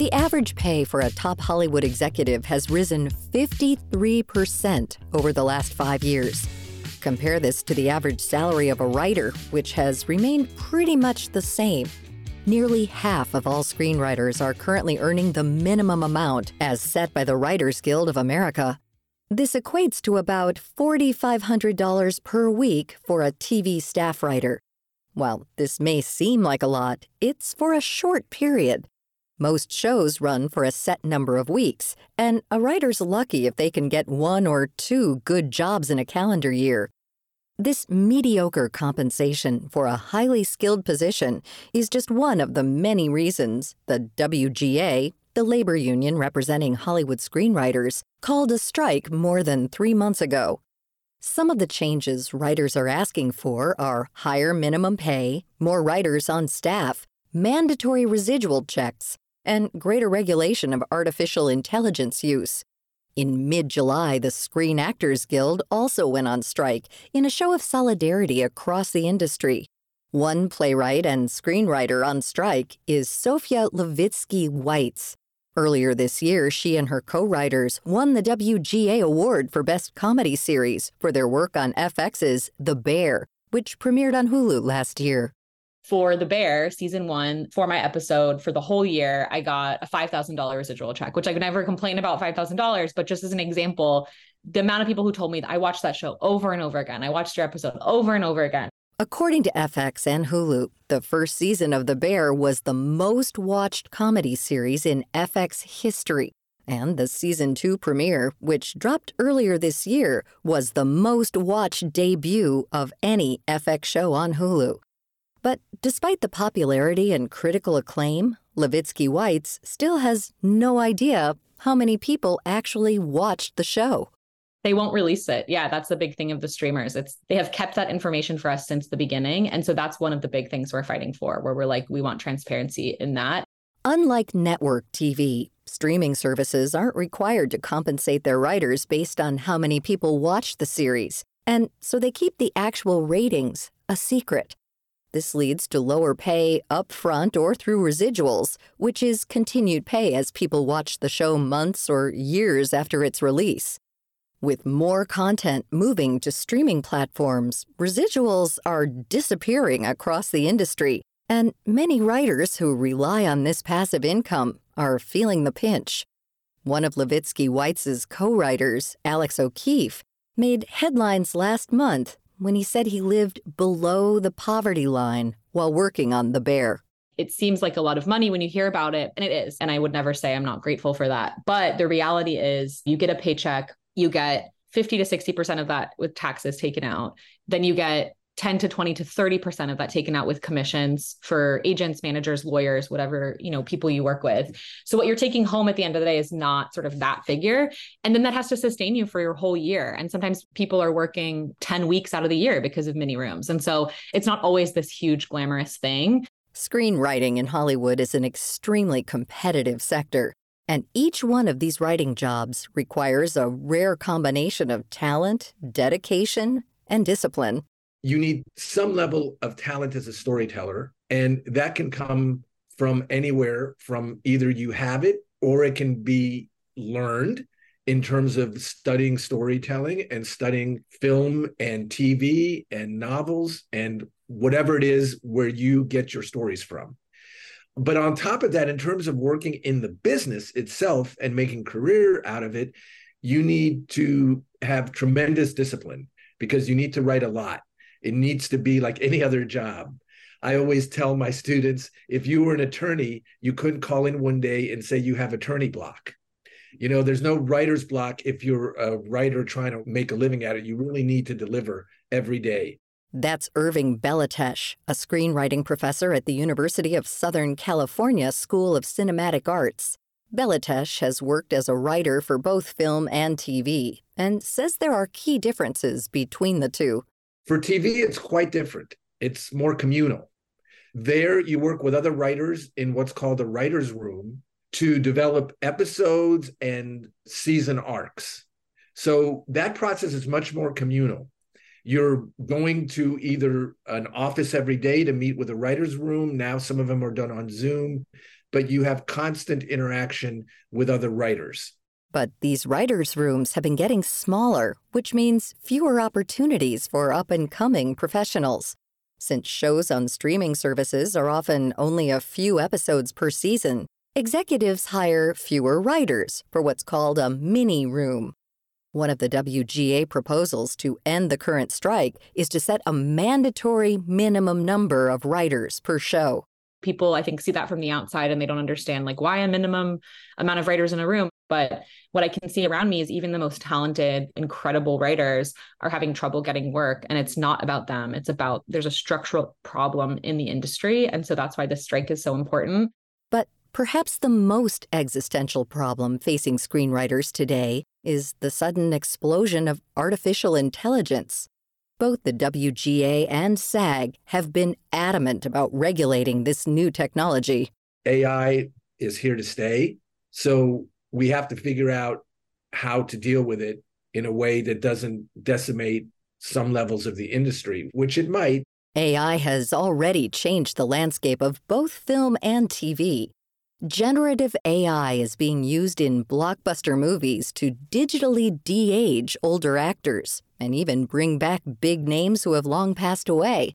The average pay for a top Hollywood executive has risen 53% over the last five years. Compare this to the average salary of a writer, which has remained pretty much the same. Nearly half of all screenwriters are currently earning the minimum amount as set by the Writers Guild of America. This equates to about $4,500 per week for a TV staff writer. While this may seem like a lot, it's for a short period. Most shows run for a set number of weeks, and a writer's lucky if they can get one or two good jobs in a calendar year. This mediocre compensation for a highly skilled position is just one of the many reasons the WGA, the labor union representing Hollywood screenwriters, called a strike more than three months ago. Some of the changes writers are asking for are higher minimum pay, more writers on staff, mandatory residual checks, and greater regulation of artificial intelligence use. In mid July, the Screen Actors Guild also went on strike in a show of solidarity across the industry. One playwright and screenwriter on strike is Sofia Levitsky Weitz. Earlier this year, she and her co writers won the WGA Award for Best Comedy Series for their work on FX's The Bear, which premiered on Hulu last year for The Bear season one, for my episode for the whole year, I got a $5,000 residual check, which I would never complain about $5,000. But just as an example, the amount of people who told me I watched that show over and over again, I watched your episode over and over again. According to FX and Hulu, the first season of The Bear was the most watched comedy series in FX history. And the season two premiere, which dropped earlier this year, was the most watched debut of any FX show on Hulu. But despite the popularity and critical acclaim, Levitsky Weitz still has no idea how many people actually watched the show. They won't release it. Yeah, that's the big thing of the streamers. It's they have kept that information for us since the beginning. And so that's one of the big things we're fighting for, where we're like, we want transparency in that. Unlike network TV, streaming services aren't required to compensate their writers based on how many people watch the series. And so they keep the actual ratings a secret. This leads to lower pay upfront or through residuals, which is continued pay as people watch the show months or years after its release. With more content moving to streaming platforms, residuals are disappearing across the industry, and many writers who rely on this passive income are feeling the pinch. One of Levitsky Weitz's co writers, Alex O'Keefe, made headlines last month when he said he lived below the poverty line while working on The Bear. It seems like a lot of money when you hear about it, and it is. And I would never say I'm not grateful for that. But the reality is, you get a paycheck, you get 50 to 60% of that with taxes taken out. Then you get 10 to 20 to 30% of that taken out with commissions for agents, managers, lawyers, whatever, you know, people you work with. So what you're taking home at the end of the day is not sort of that figure. And then that has to sustain you for your whole year. And sometimes people are working 10 weeks out of the year because of mini rooms. And so it's not always this huge glamorous thing. Screenwriting in Hollywood is an extremely competitive sector. And each one of these writing jobs requires a rare combination of talent, dedication, and discipline you need some level of talent as a storyteller and that can come from anywhere from either you have it or it can be learned in terms of studying storytelling and studying film and TV and novels and whatever it is where you get your stories from. But on top of that, in terms of working in the business itself and making career out of it, you need to have tremendous discipline because you need to write a lot it needs to be like any other job. I always tell my students if you were an attorney, you couldn't call in one day and say you have attorney block. You know, there's no writer's block if you're a writer trying to make a living at it. You really need to deliver every day. That's Irving Belateche, a screenwriting professor at the University of Southern California School of Cinematic Arts. Belateche has worked as a writer for both film and TV and says there are key differences between the two. For TV, it's quite different. It's more communal. There, you work with other writers in what's called a writer's room to develop episodes and season arcs. So that process is much more communal. You're going to either an office every day to meet with a writer's room. Now, some of them are done on Zoom. but you have constant interaction with other writers. But these writers' rooms have been getting smaller, which means fewer opportunities for up and coming professionals. Since shows on streaming services are often only a few episodes per season, executives hire fewer writers for what's called a mini room. One of the WGA proposals to end the current strike is to set a mandatory minimum number of writers per show. People, I think, see that from the outside and they don't understand like why a minimum amount of writers in a room. But what I can see around me is even the most talented, incredible writers are having trouble getting work. And it's not about them, it's about there's a structural problem in the industry. And so that's why the strike is so important. But perhaps the most existential problem facing screenwriters today is the sudden explosion of artificial intelligence. Both the WGA and SAG have been adamant about regulating this new technology. AI is here to stay. So we have to figure out how to deal with it in a way that doesn't decimate some levels of the industry, which it might. AI has already changed the landscape of both film and TV. Generative AI is being used in blockbuster movies to digitally de age older actors and even bring back big names who have long passed away.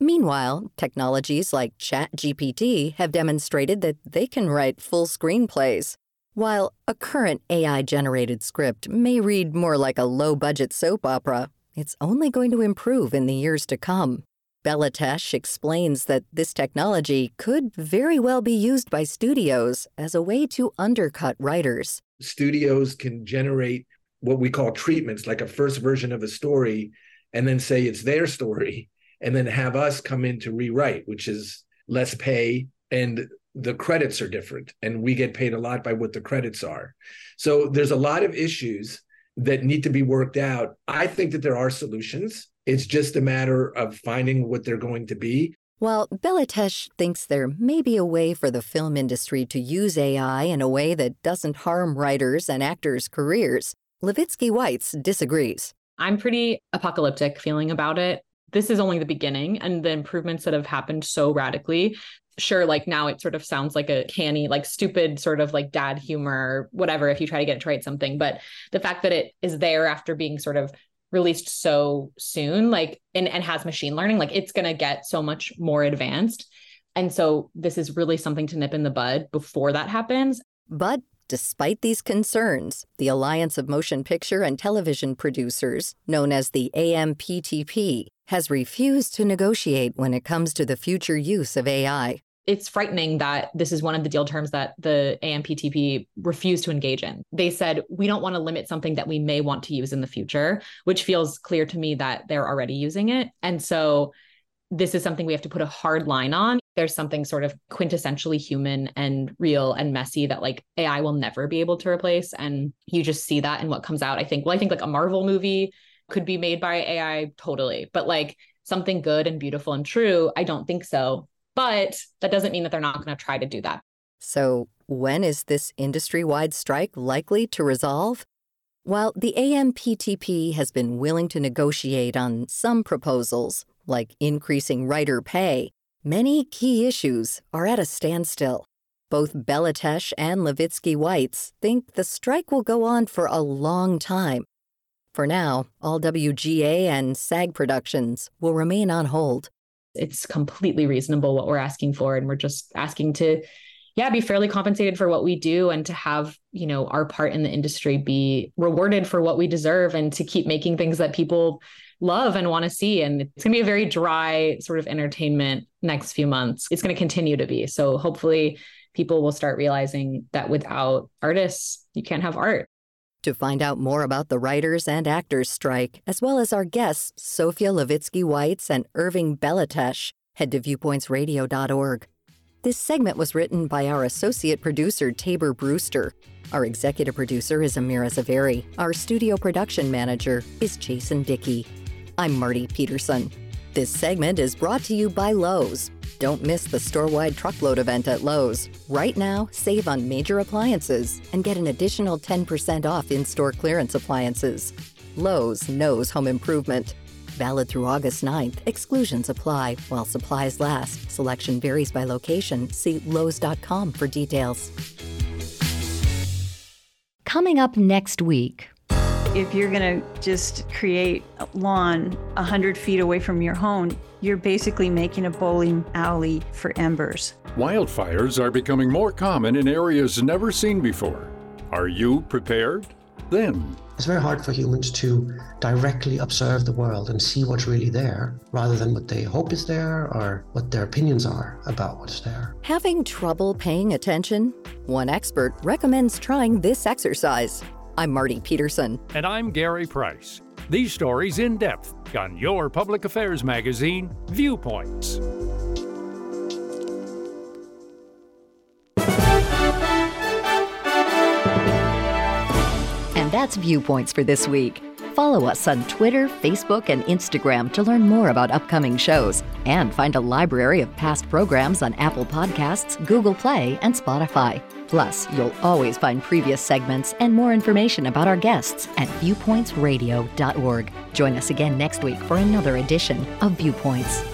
Meanwhile, technologies like ChatGPT have demonstrated that they can write full screenplays. While a current AI generated script may read more like a low budget soap opera, it's only going to improve in the years to come. Belateche explains that this technology could very well be used by studios as a way to undercut writers. Studios can generate what we call treatments, like a first version of a story, and then say it's their story, and then have us come in to rewrite, which is less pay and the credits are different and we get paid a lot by what the credits are. So there's a lot of issues that need to be worked out. I think that there are solutions. It's just a matter of finding what they're going to be. While Belateche thinks there may be a way for the film industry to use AI in a way that doesn't harm writers and actors' careers, Levitsky Weitz disagrees. I'm pretty apocalyptic feeling about it this is only the beginning and the improvements that have happened so radically sure like now it sort of sounds like a canny like stupid sort of like dad humor whatever if you try to get it to write something but the fact that it is there after being sort of released so soon like and, and has machine learning like it's going to get so much more advanced. And so this is really something to nip in the bud before that happens. But Despite these concerns, the Alliance of Motion Picture and Television Producers, known as the AMPTP, has refused to negotiate when it comes to the future use of AI it's frightening that this is one of the deal terms that the AMPTP refused to engage in. They said, we don't want to limit something that we may want to use in the future, which feels clear to me that they're already using it. And so this is something we have to put a hard line on. There's something sort of quintessentially human and real and messy that like AI will never be able to replace. And you just see that in what comes out. I think, well, I think like a Marvel movie could be made by AI totally, but like something good and beautiful and true, I don't think so. But that doesn't mean that they're not going to try to do that. So, when is this industry wide strike likely to resolve? While the AMPTP has been willing to negotiate on some proposals, like increasing writer pay, many key issues are at a standstill. Both Belateche and Levitsky Weitz think the strike will go on for a long time. For now, all WGA and SAG productions will remain on hold it's completely reasonable what we're asking for. And we're just asking to yeah be fairly compensated for what we do and to have you know our part in the industry be rewarded for what we deserve and to keep making things that people love and want to see. And it's going to be a very dry sort of entertainment next few months. It's going to continue to be. So hopefully people will start realizing that without artists you can't have art to find out more about the writers and actors strike, as well as our guests, Sofia Levitsky Weitz and Irving Belateche, head to viewpointsradio.org. This segment was written by our associate producer, Tabor Brewster. Our executive producer is Amira Zaveri. Our studio production manager is Jason Dickey. I'm Marty Peterson. This segment is brought to you by Lowe's. Don't miss the store-wide truckload event at Lowe's. Right now, save on major appliances and get an additional 10% off in-store clearance appliances. Lowe's knows home improvement. Valid through August 9th. Exclusions apply while supplies last. Selection varies by location. See Lowe's.com for details. Coming up next week. If you're going to just create a lawn 100 feet away from your home, you're basically making a bowling alley for embers. Wildfires are becoming more common in areas never seen before. Are you prepared? Then it's very hard for humans to directly observe the world and see what's really there rather than what they hope is there or what their opinions are about what's there. Having trouble paying attention? One expert recommends trying this exercise. I'm Marty Peterson. And I'm Gary Price. These stories in depth on your public affairs magazine, Viewpoints. And that's Viewpoints for this week. Follow us on Twitter, Facebook, and Instagram to learn more about upcoming shows and find a library of past programs on Apple Podcasts, Google Play, and Spotify. Plus, you'll always find previous segments and more information about our guests at viewpointsradio.org. Join us again next week for another edition of Viewpoints.